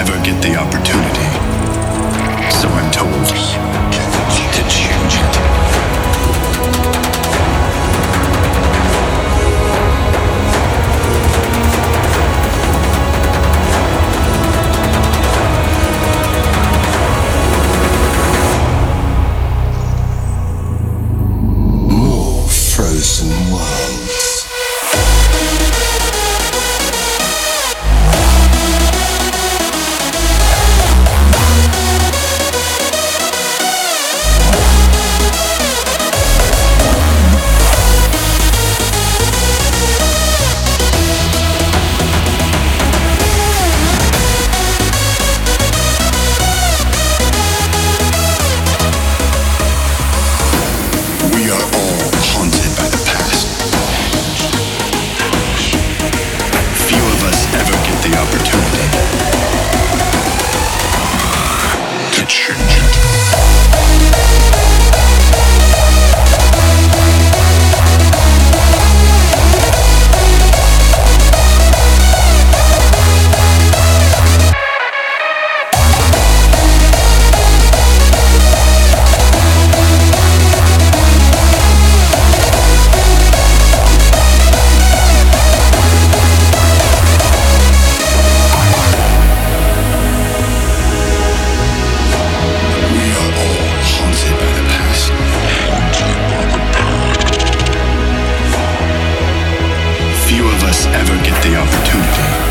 ever get the opportunity. So I'm told us ever get the opportunity.